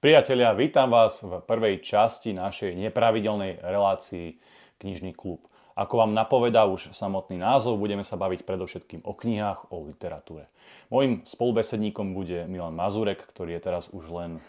Priatelia, vítam vás v prvej časti našej nepravidelnej relácii Knižný klub. Ako vám napovedá už samotný názov, budeme sa baviť predovšetkým o knihách, o literatúre. Mojím spolubesedníkom bude Milan Mazurek, ktorý je teraz už len,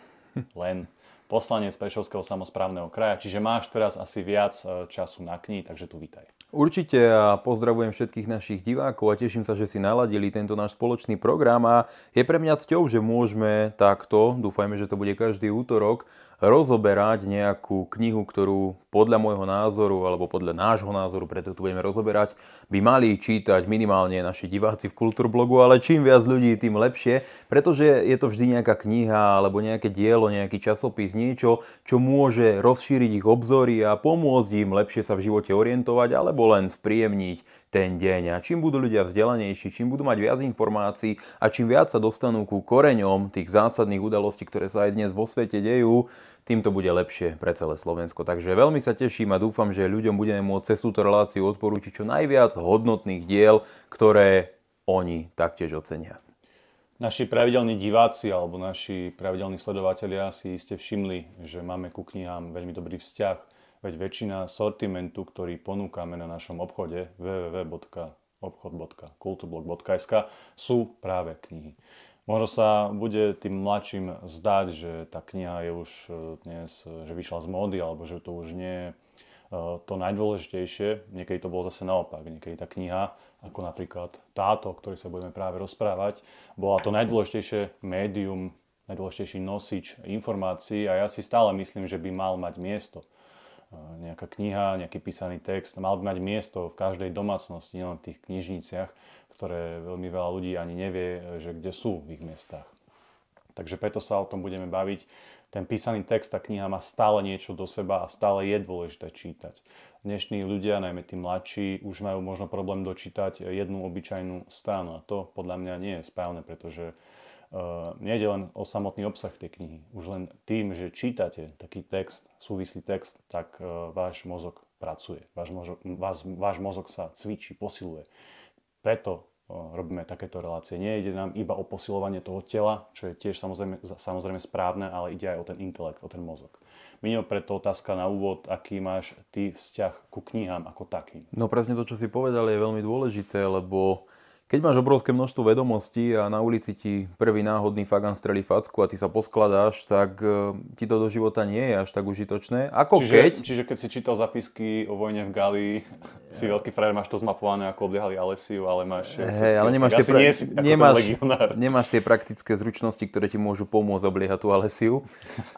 len poslanec Prešovského samozprávneho kraja, čiže máš teraz asi viac e, času na knihy, takže tu vítaj. Určite a pozdravujem všetkých našich divákov a teším sa, že si naladili tento náš spoločný program a je pre mňa cťou, že môžeme takto, dúfajme, že to bude každý útorok, rozoberať nejakú knihu, ktorú podľa môjho názoru, alebo podľa nášho názoru, preto tu budeme rozoberať, by mali čítať minimálne naši diváci v Kultúrblogu, ale čím viac ľudí, tým lepšie, pretože je to vždy nejaká kniha, alebo nejaké dielo, nejaký časopis, niečo, čo môže rozšíriť ich obzory a pomôcť im lepšie sa v živote orientovať, alebo len spríjemniť ten deň. A čím budú ľudia vzdelanejší, čím budú mať viac informácií a čím viac sa dostanú ku koreňom tých zásadných udalostí, ktoré sa aj dnes vo svete dejú, tým to bude lepšie pre celé Slovensko. Takže veľmi sa teším a dúfam, že ľuďom budeme môcť cez túto reláciu odporúčiť čo najviac hodnotných diel, ktoré oni taktiež ocenia. Naši pravidelní diváci alebo naši pravidelní sledovatelia si iste všimli, že máme ku knihám veľmi dobrý vzťah, veď väčšina sortimentu, ktorý ponúkame na našom obchode www.obchod.kulturblog.sk sú práve knihy. Možno sa bude tým mladším zdať, že tá kniha je už e, dnes, že vyšla z módy, alebo že to už nie je e, to najdôležitejšie. Niekedy to bolo zase naopak. Niekedy tá kniha, ako napríklad táto, o ktorej sa budeme práve rozprávať, bola to najdôležitejšie médium, najdôležitejší nosič informácií a ja si stále myslím, že by mal mať miesto. Nejaká kniha, nejaký písaný text mal by mať miesto v každej domácnosti, nielen v tých knižniciach, ktoré veľmi veľa ľudí ani nevie, že kde sú v ich miestach. Takže preto sa o tom budeme baviť. Ten písaný text, tá kniha má stále niečo do seba a stále je dôležité čítať. Dnešní ľudia, najmä tí mladší, už majú možno problém dočítať jednu obyčajnú stranu a to podľa mňa nie je správne, pretože uh, nejde len o samotný obsah tej knihy. Už len tým, že čítate taký text, súvislý text, tak uh, váš mozog pracuje. Váš mozog, váš, váš mozog sa cvičí, posiluje. Preto robíme takéto relácie. Nie ide nám iba o posilovanie toho tela, čo je tiež samozrejme, samozrejme správne, ale ide aj o ten intelekt, o ten mozog. Minio, preto otázka na úvod, aký máš ty vzťah ku knihám ako takým? No presne to, čo si povedal, je veľmi dôležité, lebo keď máš obrovské množstvo vedomostí a na ulici ti prvý náhodný fagan strelí facku a ty sa poskladáš, tak e, ti to do života nie je až tak užitočné. Ako čiže, keď... Čiže keď si čítal zapisky o vojne v Galii, si veľký frajer, máš to zmapované, ako obliehali Alesiu, ale máš... Hey, ale nemáš tie, pra... nie si nemáš, nemáš tie praktické zručnosti, ktoré ti môžu pomôcť obliehať tú Alesiu.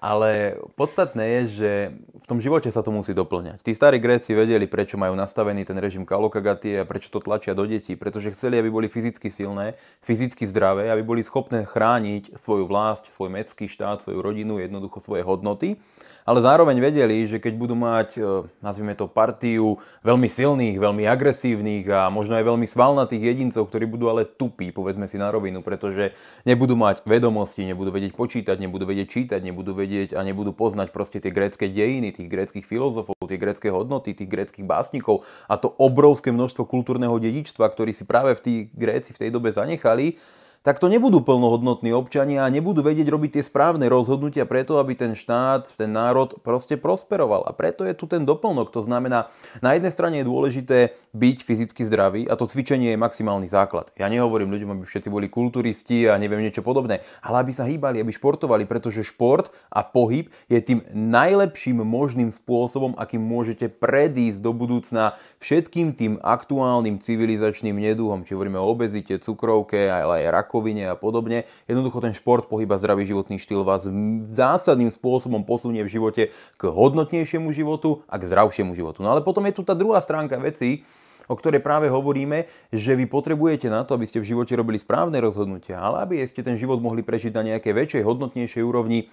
Ale podstatné je, že v tom živote sa to musí doplňať. Tí starí Gréci vedeli, prečo majú nastavený ten režim kalokagatie a prečo to tlačia do detí. Pretože chceli, aby boli fyzicky silné, fyzicky zdravé, aby boli schopné chrániť svoju vlast, svoj mestský štát, svoju rodinu, jednoducho svoje hodnoty ale zároveň vedeli, že keď budú mať, e, nazvime to, partiu veľmi silných, veľmi agresívnych a možno aj veľmi svalnatých jedincov, ktorí budú ale tupí, povedzme si na rovinu, pretože nebudú mať vedomosti, nebudú vedieť počítať, nebudú vedieť čítať, nebudú vedieť a nebudú poznať proste tie grécké dejiny, tých gréckých filozofov, tie grécké hodnoty, tých gréckých básnikov a to obrovské množstvo kultúrneho dedičstva, ktorý si práve v tých Gréci v tej dobe zanechali, tak to nebudú plnohodnotní občania a nebudú vedieť robiť tie správne rozhodnutia preto, aby ten štát, ten národ proste prosperoval. A preto je tu ten doplnok. To znamená, na jednej strane je dôležité byť fyzicky zdravý a to cvičenie je maximálny základ. Ja nehovorím ľuďom, aby všetci boli kulturisti a neviem niečo podobné, ale aby sa hýbali, aby športovali, pretože šport a pohyb je tým najlepším možným spôsobom, akým môžete predísť do budúcna všetkým tým aktuálnym civilizačným neduhom, či hovoríme o obezite, cukrovke, ale aj raku rakovine a podobne. Jednoducho ten šport, pohyb a zdravý životný štýl vás zásadným spôsobom posunie v živote k hodnotnejšiemu životu a k zdravšiemu životu. No ale potom je tu tá druhá stránka veci, o ktorej práve hovoríme, že vy potrebujete na to, aby ste v živote robili správne rozhodnutia, ale aby ste ten život mohli prežiť na nejakej väčšej, hodnotnejšej úrovni,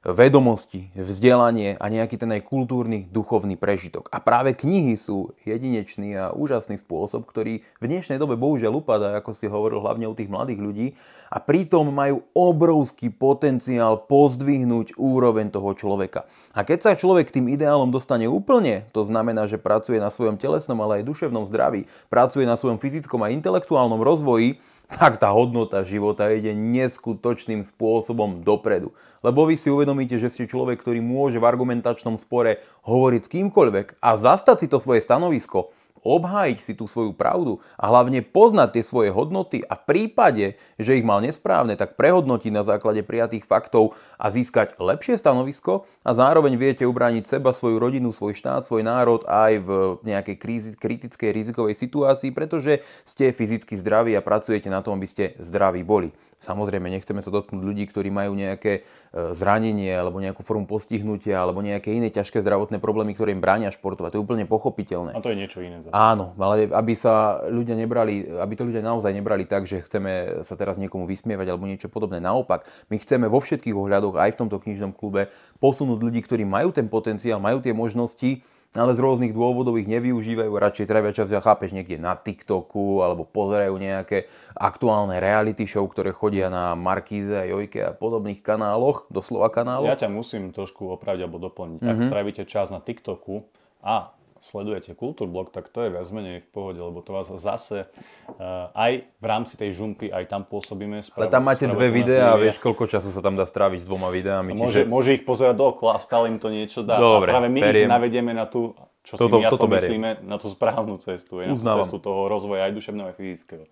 vedomosti, vzdelanie a nejaký ten aj kultúrny, duchovný prežitok. A práve knihy sú jedinečný a úžasný spôsob, ktorý v dnešnej dobe bohužiaľ upadá, ako si hovoril hlavne u tých mladých ľudí, a pritom majú obrovský potenciál pozdvihnúť úroveň toho človeka. A keď sa človek tým ideálom dostane úplne, to znamená, že pracuje na svojom telesnom, ale aj duševnom zdraví, pracuje na svojom fyzickom a intelektuálnom rozvoji, tak tá hodnota života ide neskutočným spôsobom dopredu. Lebo vy si uvedomíte, že ste človek, ktorý môže v argumentačnom spore hovoriť s kýmkoľvek a zastať si to svoje stanovisko obhájiť si tú svoju pravdu a hlavne poznať tie svoje hodnoty a v prípade, že ich mal nesprávne, tak prehodnotiť na základe prijatých faktov a získať lepšie stanovisko a zároveň viete ubrániť seba, svoju rodinu, svoj štát, svoj národ aj v nejakej krízi, kritickej rizikovej situácii, pretože ste fyzicky zdraví a pracujete na tom, aby ste zdraví boli. Samozrejme, nechceme sa dotknúť ľudí, ktorí majú nejaké e, zranenie alebo nejakú formu postihnutia alebo nejaké iné ťažké zdravotné problémy, ktoré im bránia športovať. To je úplne pochopiteľné. A to je niečo iné. Zase. Áno, ale aby sa ľudia nebrali, aby to ľudia naozaj nebrali tak, že chceme sa teraz niekomu vysmievať alebo niečo podobné. Naopak, my chceme vo všetkých ohľadoch aj v tomto knižnom klube posunúť ľudí, ktorí majú ten potenciál, majú tie možnosti, ale z rôznych dôvodov ich nevyužívajú, radšej trávia čas, ja chápeš, niekde na TikToku alebo pozerajú nejaké aktuálne reality show, ktoré chodia na Markíze a Jojke a podobných kanáloch, doslova kanáloch. Ja ťa musím trošku opraviť alebo doplniť. Mm-hmm. Ak mhm. trávite čas na TikToku a sledujete Kultúrblog, tak to je viac menej v pohode, lebo to vás zase uh, aj v rámci tej žumpy, aj tam pôsobíme. Spravo, Ale tam máte dve videá a vieš, koľko času sa tam dá stráviť s dvoma videami. Môže, čiže... môže ich pozerať dookola a stále im to niečo dá. Dobre, a práve my periem. ich navedieme na tú, čo toto, si my toto myslíme, na tú správnu cestu, na tú cestu toho rozvoja aj duševného, aj fyzického.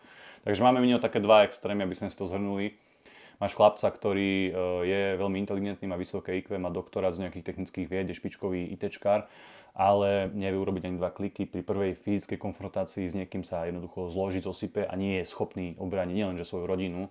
Takže máme v také dva extrémy, aby sme si to zhrnuli. Máš chlapca, ktorý e, je veľmi inteligentný, má vysoké IQ, má doktorát z nejakých technických vied, je špičkový ITčkár ale nevie urobiť ani dva kliky. Pri prvej fyzickej konfrontácii s niekým sa jednoducho zložiť, zosype a nie je schopný obrániť nielenže svoju rodinu,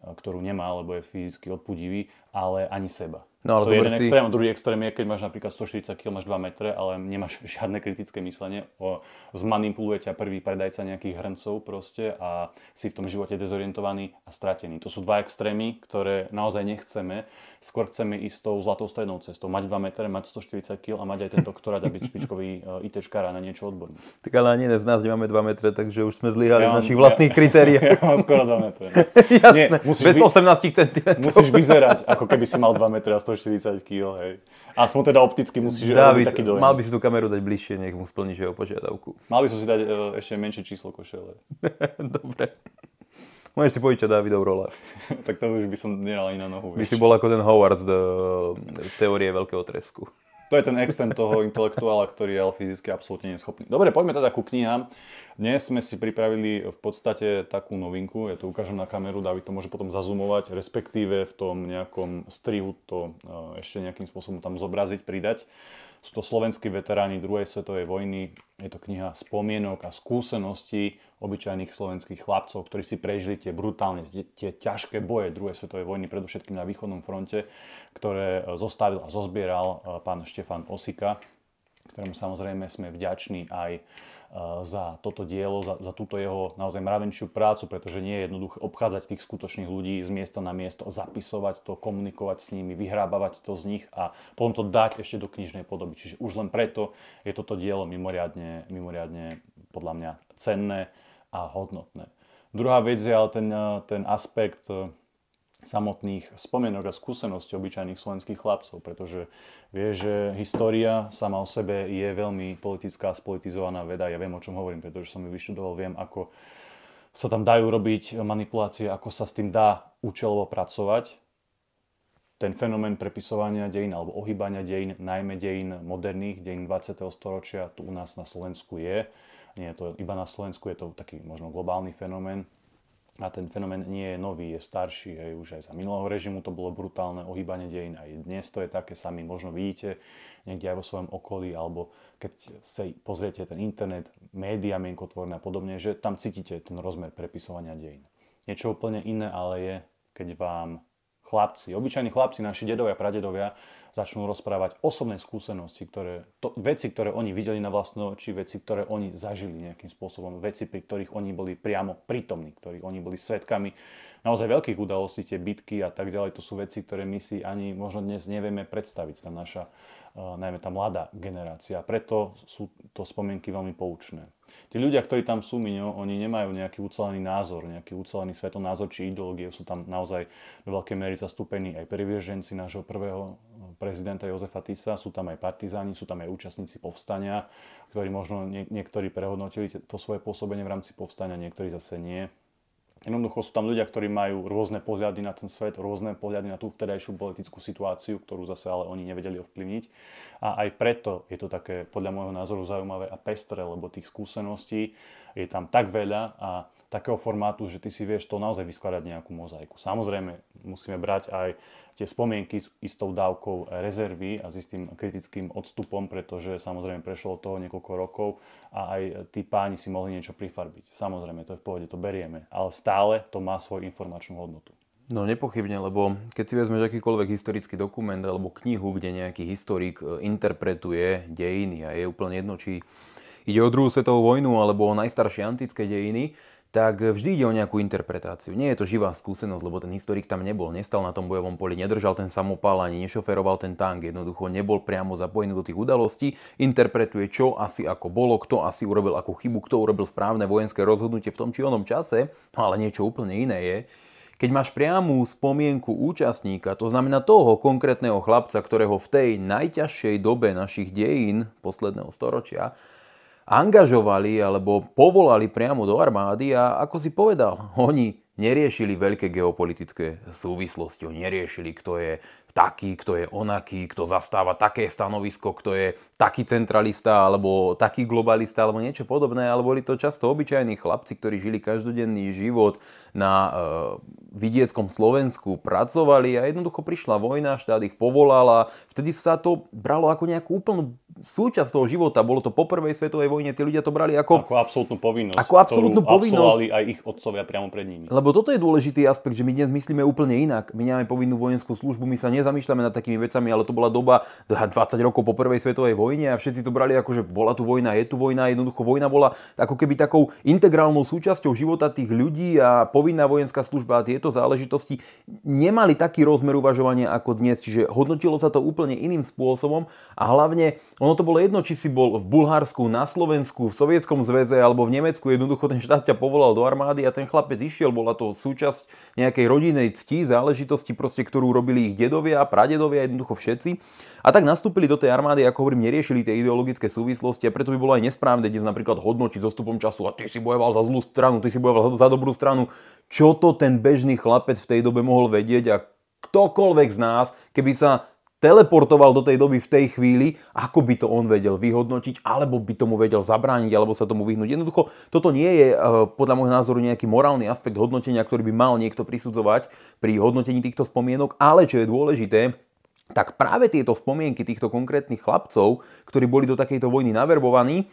ktorú nemá, lebo je fyzicky odpudivý, ale ani seba. No, ale to je jeden si... extrém. Druhý extrém je, keď máš napríklad 140 kg, máš 2 metre, ale nemáš žiadne kritické myslenie. O, zmanipuluje ťa prvý predajca nejakých hrncov proste a si v tom živote dezorientovaný a stratený. To sú dva extrémy, ktoré naozaj nechceme. Skôr chceme ísť tou zlatou strednou cestou. Mať 2 metre, mať 140 kg a mať aj ten doktorát a byť špičkový e, ITčkár a na niečo odborný. Tak ale ani z nás nemáme 2 metre, takže už sme zlyhali ja v našich vlastných ja, kritériách. Ja mám skoro 2 metre. Jasné, Nie, bez 18 cm. Musíš vyzerať, ako keby si mal 2 metre a 140 kg, hej. Aspoň teda opticky musíš David, robiť taký dojem. mal by si tú kameru dať bližšie, nech mu splníš jeho požiadavku. Mal by som si dať uh, ešte menšie číslo košele. Dobre. Môžeš si požičať Davidov rolár. tak to už by som nedal ani na nohu. By si bol ako ten Howard z uh, teórie veľkého tresku. To je ten extrém toho intelektuála, ktorý je ale fyzicky absolútne neschopný. Dobre, poďme teda ku knihám. Dnes sme si pripravili v podstate takú novinku, ja to ukážem na kameru, David to môže potom zazumovať, respektíve v tom nejakom strihu to e, ešte nejakým spôsobom tam zobraziť, pridať. Sú to slovenskí veteráni druhej svetovej vojny. Je to kniha spomienok a skúseností obyčajných slovenských chlapcov, ktorí si prežili tie brutálne, tie ťažké boje druhej svetovej vojny, predovšetkým na východnom fronte, ktoré zostavil a zozbieral eh, pán Štefan Osika, ktorému samozrejme sme vďační aj za toto dielo, za, za túto jeho naozaj mravenčiu prácu, pretože nie je jednoduché obchádzať tých skutočných ľudí z miesta na miesto, zapisovať to, komunikovať s nimi, vyhrábavať to z nich a potom to dať ešte do knižnej podoby. Čiže už len preto je toto dielo mimoriadne, mimoriadne podľa mňa cenné a hodnotné. Druhá vec je ale ten, ten aspekt samotných spomienok a skúseností obyčajných slovenských chlapcov, pretože vie, že história sama o sebe je veľmi politická, spolitizovaná veda. Ja viem, o čom hovorím, pretože som ju vyštudoval, viem, ako sa tam dajú robiť manipulácie, ako sa s tým dá účelovo pracovať. Ten fenomén prepisovania dejín alebo ohýbania dejín, najmä dejín moderných, dejín 20. storočia, tu u nás na Slovensku je. Nie je to iba na Slovensku, je to taký možno globálny fenomén a ten fenomén nie je nový, je starší, aj už aj za minulého režimu to bolo brutálne ohýbanie dejín, aj dnes to je také, sami možno vidíte niekde aj vo svojom okolí, alebo keď sa pozriete ten internet, média mienkotvorné a podobne, že tam cítite ten rozmer prepisovania dejín. Niečo úplne iné ale je, keď vám chlapci, obyčajní chlapci, naši dedovia, pradedovia, začnú rozprávať osobné skúsenosti, ktoré, to, veci, ktoré oni videli na vlastné oči, veci, ktoré oni zažili nejakým spôsobom, veci, pri ktorých oni boli priamo prítomní, ktorí oni boli svetkami naozaj veľkých udalostí, tie bitky a tak ďalej, to sú veci, ktoré my si ani možno dnes nevieme predstaviť, tá naša, uh, najmä tá mladá generácia. Preto sú to spomienky veľmi poučné. Tí ľudia, ktorí tam sú, Miňo, oni nemajú nejaký ucelený názor, nejaký ucelený svetonázor či ideológie, sú tam naozaj do veľkej miery zastúpení aj privieženci nášho prvého prezidenta Jozefa Tisa, sú tam aj partizáni, sú tam aj účastníci povstania, ktorí možno nie, niektorí prehodnotili to svoje pôsobenie v rámci povstania, niektorí zase nie. Jednoducho sú tam ľudia, ktorí majú rôzne pohľady na ten svet, rôzne pohľady na tú vtedajšiu politickú situáciu, ktorú zase ale oni nevedeli ovplyvniť. A aj preto je to také, podľa môjho názoru, zaujímavé a pestré, lebo tých skúseností je tam tak veľa a takého formátu, že ty si vieš to naozaj vyskladať nejakú mozaiku. Samozrejme, musíme brať aj tie spomienky s istou dávkou rezervy a s istým kritickým odstupom, pretože samozrejme prešlo toho niekoľko rokov a aj tí páni si mohli niečo prifarbiť. Samozrejme, to je v pohode, to berieme, ale stále to má svoju informačnú hodnotu. No nepochybne, lebo keď si vezmeš akýkoľvek historický dokument alebo knihu, kde nejaký historik e, interpretuje dejiny a je úplne jedno, či ide o druhú svetovú vojnu alebo o najstaršie antické dejiny, tak vždy ide o nejakú interpretáciu. Nie je to živá skúsenosť, lebo ten historik tam nebol, nestal na tom bojovom poli, nedržal ten samopal ani nešoferoval ten tank, jednoducho nebol priamo zapojený do tých udalostí, interpretuje čo asi ako bolo, kto asi urobil akú chybu, kto urobil správne vojenské rozhodnutie v tom či onom čase, no ale niečo úplne iné je, keď máš priamú spomienku účastníka, to znamená toho konkrétneho chlapca, ktorého v tej najťažšej dobe našich dejín posledného storočia angažovali alebo povolali priamo do armády a ako si povedal, oni neriešili veľké geopolitické súvislosti, oni neriešili, kto je taký, kto je onaký, kto zastáva také stanovisko, kto je taký centralista alebo taký globalista alebo niečo podobné, ale boli to často obyčajní chlapci, ktorí žili každodenný život na e, vidieckom Slovensku, pracovali a jednoducho prišla vojna, štát ich povolal a vtedy sa to bralo ako nejakú úplnú súčasť toho života. Bolo to po prvej svetovej vojne, tí ľudia to brali ako... Ako absolútnu povinnosť, ako absolútnu povinnosť. aj ich otcovia priamo pred nimi. Lebo toto je dôležitý aspekt, že my dnes myslíme úplne inak. My nemáme povinnú vojenskú službu, my sa nezamýšľame nad takými vecami, ale to bola doba 20 rokov po prvej svetovej vojne a všetci to brali ako, že bola tu vojna, je tu vojna. Jednoducho vojna bola ako keby takou integrálnou súčasťou života tých ľudí a povinná vojenská služba a tieto záležitosti nemali taký rozmer uvažovania ako dnes. Čiže hodnotilo sa to úplne iným spôsobom a hlavne ono to bolo jedno, či si bol v Bulharsku, na Slovensku, v Sovietskom zväze alebo v Nemecku. Jednoducho ten štát ťa povolal do armády a ten chlapec išiel. Bola to súčasť nejakej rodinej cti, záležitosti, proste, ktorú robili ich dedovia, pradedovia, jednoducho všetci. A tak nastúpili do tej armády, ako hovorím, neriešili tie ideologické súvislosti a preto by bolo aj nesprávne dnes napríklad hodnotiť zostupom času a ty si bojoval za zlú stranu, ty si bojoval za dobrú stranu. Čo to ten bežný chlapec v tej dobe mohol vedieť a ktokoľvek z nás, keby sa teleportoval do tej doby v tej chvíli, ako by to on vedel vyhodnotiť, alebo by tomu vedel zabrániť, alebo sa tomu vyhnúť. Jednoducho, toto nie je eh, podľa môjho názoru nejaký morálny aspekt hodnotenia, ktorý by mal niekto prisudzovať pri hodnotení týchto spomienok, ale čo je dôležité, tak práve tieto spomienky týchto konkrétnych chlapcov, ktorí boli do takejto vojny naverbovaní,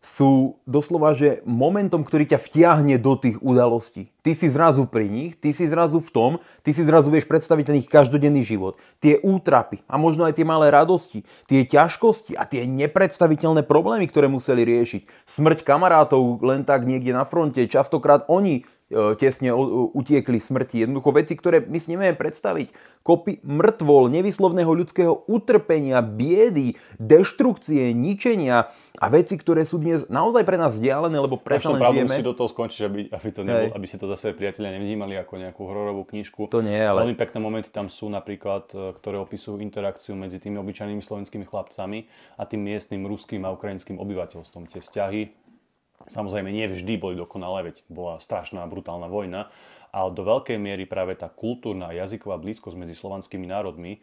sú doslova, že momentom, ktorý ťa vtiahne do tých udalostí. Ty si zrazu pri nich, ty si zrazu v tom, ty si zrazu vieš predstaviť ten ich každodenný život. Tie útrapy a možno aj tie malé radosti, tie ťažkosti a tie nepredstaviteľné problémy, ktoré museli riešiť. Smrť kamarátov len tak niekde na fronte, častokrát oni tesne utiekli smrti. Jednoducho veci, ktoré my si nevieme predstaviť. Kopy mŕtvol, nevyslovného ľudského utrpenia, biedy, deštrukcie, ničenia a veci, ktoré sú dnes naozaj pre nás vzdialené, lebo preto len žijeme. musí do toho skončiť, aby, aby, to nebol, aby si to zase priatelia nevnímali ako nejakú hororovú knižku. To nie, ale... Veľmi pekné momenty tam sú napríklad, e, ktoré opisujú interakciu medzi tými obyčajnými slovenskými chlapcami a tým miestnym ruským a ukrajinským obyvateľstvom. Tie vzťahy Samozrejme, nie vždy boli dokonalé, veď bola strašná brutálna vojna, ale do veľkej miery práve tá kultúrna a jazyková blízkosť medzi slovanskými národmi e,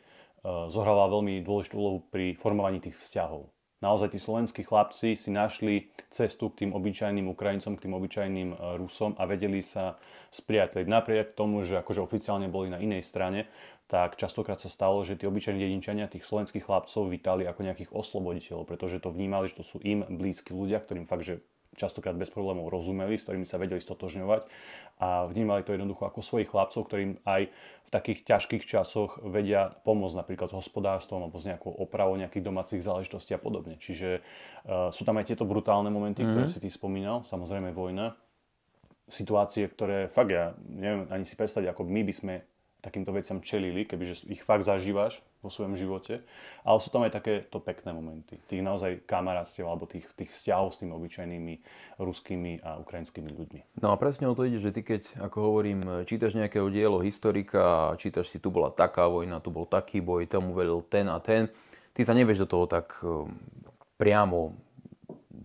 zohrala veľmi dôležitú úlohu pri formovaní tých vzťahov. Naozaj tí slovenskí chlapci si našli cestu k tým obyčajným Ukrajincom, k tým obyčajným e, Rusom a vedeli sa spriateliť. Napriek tomu, že akože oficiálne boli na inej strane, tak častokrát sa stalo, že tí obyčajní dedinčania tých slovenských chlapcov vítali ako nejakých osloboditeľov, pretože to vnímali, že to sú im blízki ľudia, ktorým fakt, že častokrát bez problémov rozumeli, s ktorými sa vedeli stotožňovať a vnímali to jednoducho ako svojich chlapcov, ktorým aj v takých ťažkých časoch vedia pomôcť napríklad s hospodárstvom alebo s nejakou opravou nejakých domácich záležitostí a podobne. Čiže uh, sú tam aj tieto brutálne momenty, mm-hmm. ktoré si ty spomínal, samozrejme vojna, situácie, ktoré fakt ja neviem ani si predstaviť, ako my by sme takýmto veciam čelili, kebyže ich fakt zažívaš vo svojom živote. Ale sú tam aj takéto pekné momenty. Tých naozaj kamarátstiev alebo tých, tých vzťahov s tými obyčajnými ruskými a ukrajinskými ľuďmi. No a presne o to ide, že ty keď, ako hovorím, čítaš nejakého dielo historika čítaš si, tu bola taká vojna, tu bol taký boj, tomu velil ten a ten, ty sa nevieš do toho tak um, priamo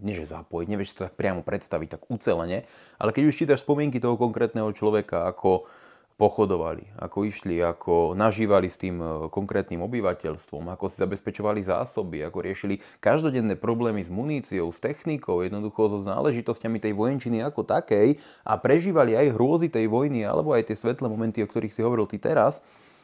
nie že zapojiť, nevieš si to tak priamo predstaviť, tak ucelene, ale keď už čítaš spomienky toho konkrétneho človeka, ako pochodovali, ako išli, ako nažívali s tým e, konkrétnym obyvateľstvom, ako si zabezpečovali zásoby, ako riešili každodenné problémy s muníciou, s technikou, jednoducho so záležitosťami tej vojenčiny ako takej a prežívali aj hrôzy tej vojny alebo aj tie svetlé momenty, o ktorých si hovoril ty teraz,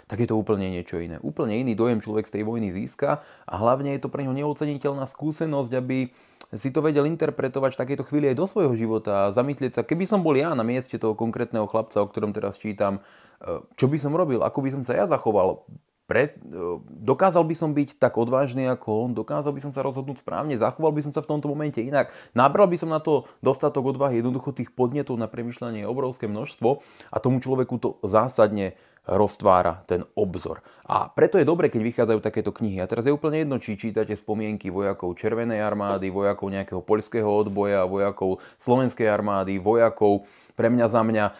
tak je to úplne niečo iné. Úplne iný dojem človek z tej vojny získa a hlavne je to pre neho neoceniteľná skúsenosť, aby si to vedel interpretovať v takejto chvíli aj do svojho života a zamyslieť sa, keby som bol ja na mieste toho konkrétneho chlapca, o ktorom teraz čítam, e, čo by som robil, ako by som sa ja zachoval, pre, e, dokázal by som byť tak odvážny ako on, dokázal by som sa rozhodnúť správne, zachoval by som sa v tomto momente inak, nabral by som na to dostatok odvahy, jednoducho tých podnetov na premyšľanie je obrovské množstvo a tomu človeku to zásadne roztvára ten obzor. A preto je dobre, keď vychádzajú takéto knihy. A teraz je úplne jedno, či čítate spomienky vojakov Červenej armády, vojakov nejakého poľského odboja, vojakov Slovenskej armády, vojakov pre mňa za mňa e,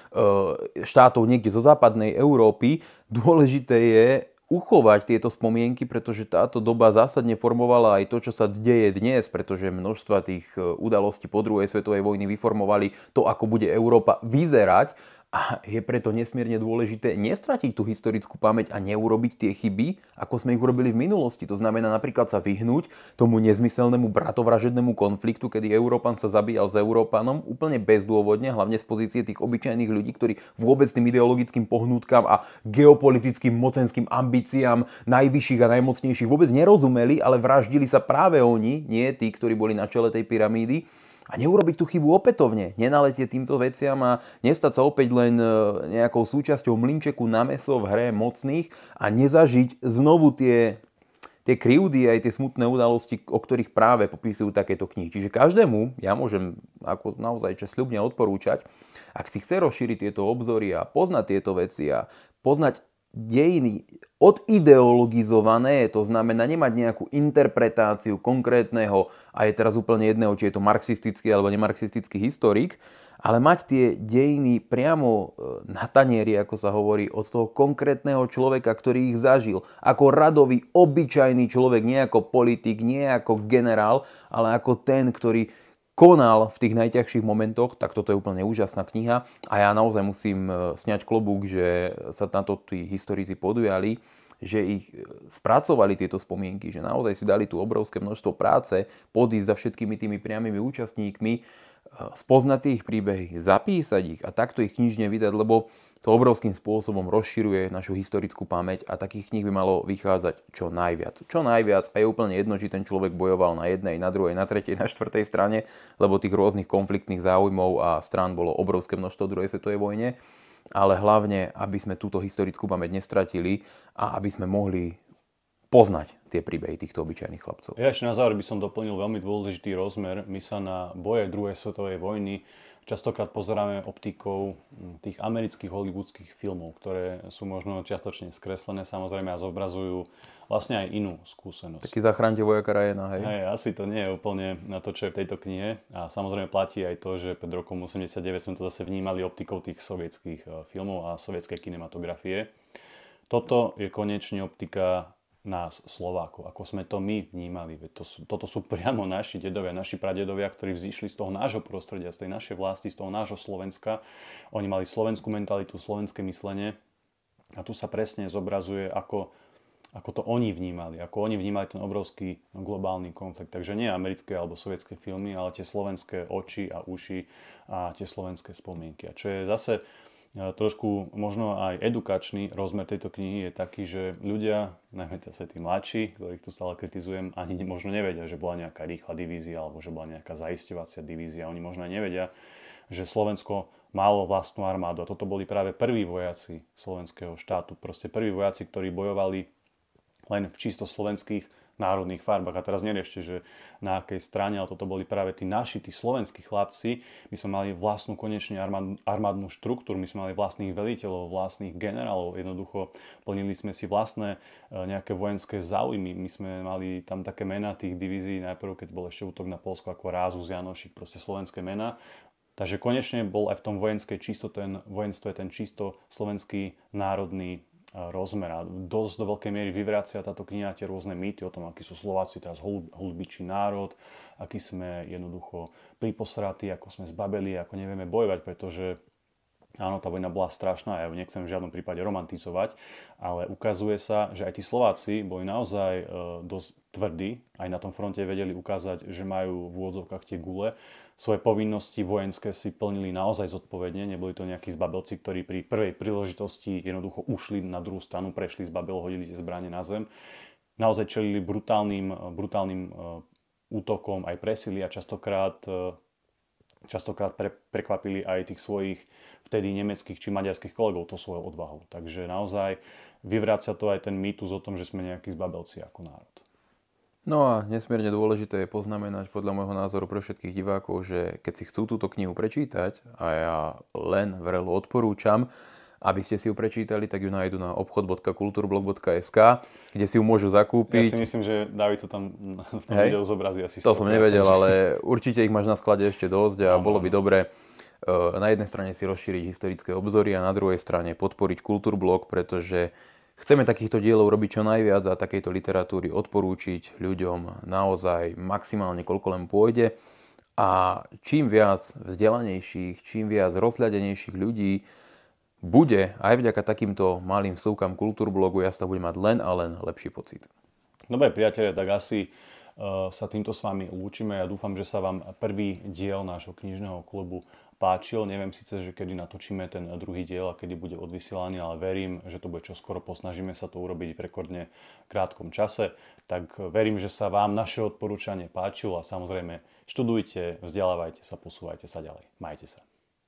štátov niekde zo západnej Európy. Dôležité je uchovať tieto spomienky, pretože táto doba zásadne formovala aj to, čo sa deje dnes, pretože množstva tých e, udalostí po druhej svetovej vojny vyformovali to, ako bude Európa vyzerať a je preto nesmierne dôležité nestratiť tú historickú pamäť a neurobiť tie chyby, ako sme ich urobili v minulosti. To znamená napríklad sa vyhnúť tomu nezmyselnému bratovražednému konfliktu, kedy Európan sa zabíjal s Európanom úplne bezdôvodne, hlavne z pozície tých obyčajných ľudí, ktorí vôbec tým ideologickým pohnutkám a geopolitickým mocenským ambíciám najvyšších a najmocnejších vôbec nerozumeli, ale vraždili sa práve oni, nie tí, ktorí boli na čele tej pyramídy a neurobiť tú chybu opätovne, nenaletieť týmto veciam a nestať sa opäť len e, nejakou súčasťou mlinčeku na meso v hre mocných a nezažiť znovu tie, tie krivdy aj tie smutné udalosti, o ktorých práve popisujú takéto knihy. Čiže každému, ja môžem ako naozaj čo sľubne odporúčať, ak si chce rozšíriť tieto obzory a poznať tieto veci a poznať dejiny odideologizované, to znamená nemať nejakú interpretáciu konkrétneho, a je teraz úplne jedného, či je to marxistický alebo nemarxistický historik, ale mať tie dejiny priamo e, na tanieri, ako sa hovorí, od toho konkrétneho človeka, ktorý ich zažil. Ako radový, obyčajný človek, nie ako politik, nie ako generál, ale ako ten, ktorý konal v tých najťažších momentoch, tak toto je úplne úžasná kniha. A ja naozaj musím e, sňať klobúk, že sa na to tí historici podujali, že ich e, spracovali tieto spomienky, že naozaj si dali tu obrovské množstvo práce, podísť za všetkými tými priamými účastníkmi, spoznať ich príbehy, zapísať ich a takto ich knižne vydať, lebo to obrovským spôsobom rozširuje našu historickú pamäť a takých kníh by malo vychádzať čo najviac. Čo najviac a je úplne jedno, či ten človek bojoval na jednej, na druhej, na tretej, na štvrtej strane, lebo tých rôznych konfliktných záujmov a strán bolo obrovské množstvo v druhej svetovej vojne, ale hlavne, aby sme túto historickú pamäť nestratili a aby sme mohli poznať tie príbehy týchto obyčajných chlapcov. Ja ešte na záver by som doplnil veľmi dôležitý rozmer. My sa na boje druhej svetovej vojny častokrát pozeráme optikou hm, tých amerických hollywoodských filmov, ktoré sú možno čiastočne skreslené samozrejme a zobrazujú vlastne aj inú skúsenosť. Taký zachránte vojaka Rajena, hej? Hej, asi to nie je úplne na to, čo je v tejto knihe. A samozrejme platí aj to, že pred rokom 89 sme to zase vnímali optikou tých sovietských eh, filmov a sovietskej kinematografie. Toto je konečne optika nás, Slovákov, ako sme to my vnímali. Veď to sú, toto sú priamo naši dedovia, naši pradedovia, ktorí vzýšli z toho nášho prostredia, z tej našej vlasti, z toho nášho Slovenska. Oni mali slovenskú mentalitu, slovenské myslenie a tu sa presne zobrazuje, ako, ako to oni vnímali, ako oni vnímali ten obrovský globálny konflikt. Takže nie americké alebo sovietské filmy, ale tie slovenské oči a uši a tie slovenské spomienky. A čo je zase trošku možno aj edukačný rozmer tejto knihy je taký, že ľudia, najmä zase tí mladší, ktorých tu stále kritizujem, ani možno nevedia, že bola nejaká rýchla divízia alebo že bola nejaká zaisťovacia divízia. Oni možno nevedia, že Slovensko malo vlastnú armádu. A toto boli práve prví vojaci slovenského štátu. Proste prví vojaci, ktorí bojovali len v čisto slovenských národných farbách. A teraz neriešte, že na akej strane, ale toto boli práve tí naši, tí slovenskí chlapci. My sme mali vlastnú konečne armád, armádnu štruktúru, my sme mali vlastných veliteľov, vlastných generálov, jednoducho plnili sme si vlastné e, nejaké vojenské záujmy. My sme mali tam také mená tých divízií, najprv keď bol ešte útok na Polsko ako Rázus, Janošik, proste slovenské mená. Takže konečne bol aj v tom vojenskej čisto ten, vojenstve ten čisto slovenský národný rozmer a dosť do veľkej miery vyvracia táto kniha tie rôzne mýty o tom, akí sú Slováci teraz holubičí národ, aký sme jednoducho priposratí, ako sme zbabeli, ako nevieme bojovať, pretože Áno, tá vojna bola strašná, ja ju nechcem v žiadnom prípade romantizovať, ale ukazuje sa, že aj tí Slováci boli naozaj e, dosť tvrdí, aj na tom fronte vedeli ukázať, že majú v úvodzovkách tie gule. Svoje povinnosti vojenské si plnili naozaj zodpovedne, neboli to nejakí zbabelci, ktorí pri prvej príležitosti jednoducho ušli na druhú stranu, prešli z babel, hodili tie zbranie na zem. Naozaj čelili brutálnym, brutálnym e, útokom, aj presili a častokrát e, častokrát pre, prekvapili aj tých svojich vtedy nemeckých či maďarských kolegov to svojou odvahou. Takže naozaj vyvráca to aj ten mýtus o tom, že sme nejakí zbabelci ako národ. No a nesmierne dôležité je poznamenať podľa môjho názoru pre všetkých divákov, že keď si chcú túto knihu prečítať, a ja len vrelo odporúčam, aby ste si ju prečítali, tak ju nájdu na obchod.kulturblog.sk, kde si ju môžu zakúpiť. Ja si myslím, že David to tam v tom Hej. videu zobrazí asi. To som nevedel, ale určite ich máš na sklade ešte dosť a no, bolo by dobre e, na jednej strane si rozšíriť historické obzory a na druhej strane podporiť kultúrblog, pretože chceme takýchto dielov robiť čo najviac a takejto literatúry odporúčiť ľuďom naozaj maximálne koľko len pôjde. A čím viac vzdelanejších, čím viac rozhľadenejších ľudí bude aj vďaka takýmto malým vsúkam kultúrblogu, ja z toho budem mať len a len lepší pocit. Dobre priatelia, tak asi uh, sa týmto s vami lúčime. Ja dúfam, že sa vám prvý diel nášho knižného klubu páčil. Neviem síce, že kedy natočíme ten druhý diel a kedy bude odvysielaný, ale verím, že to bude čoskoro. Posnažíme sa to urobiť v rekordne krátkom čase. Tak verím, že sa vám naše odporúčanie páčilo a samozrejme študujte, vzdelávajte sa, posúvajte sa ďalej. Majte sa.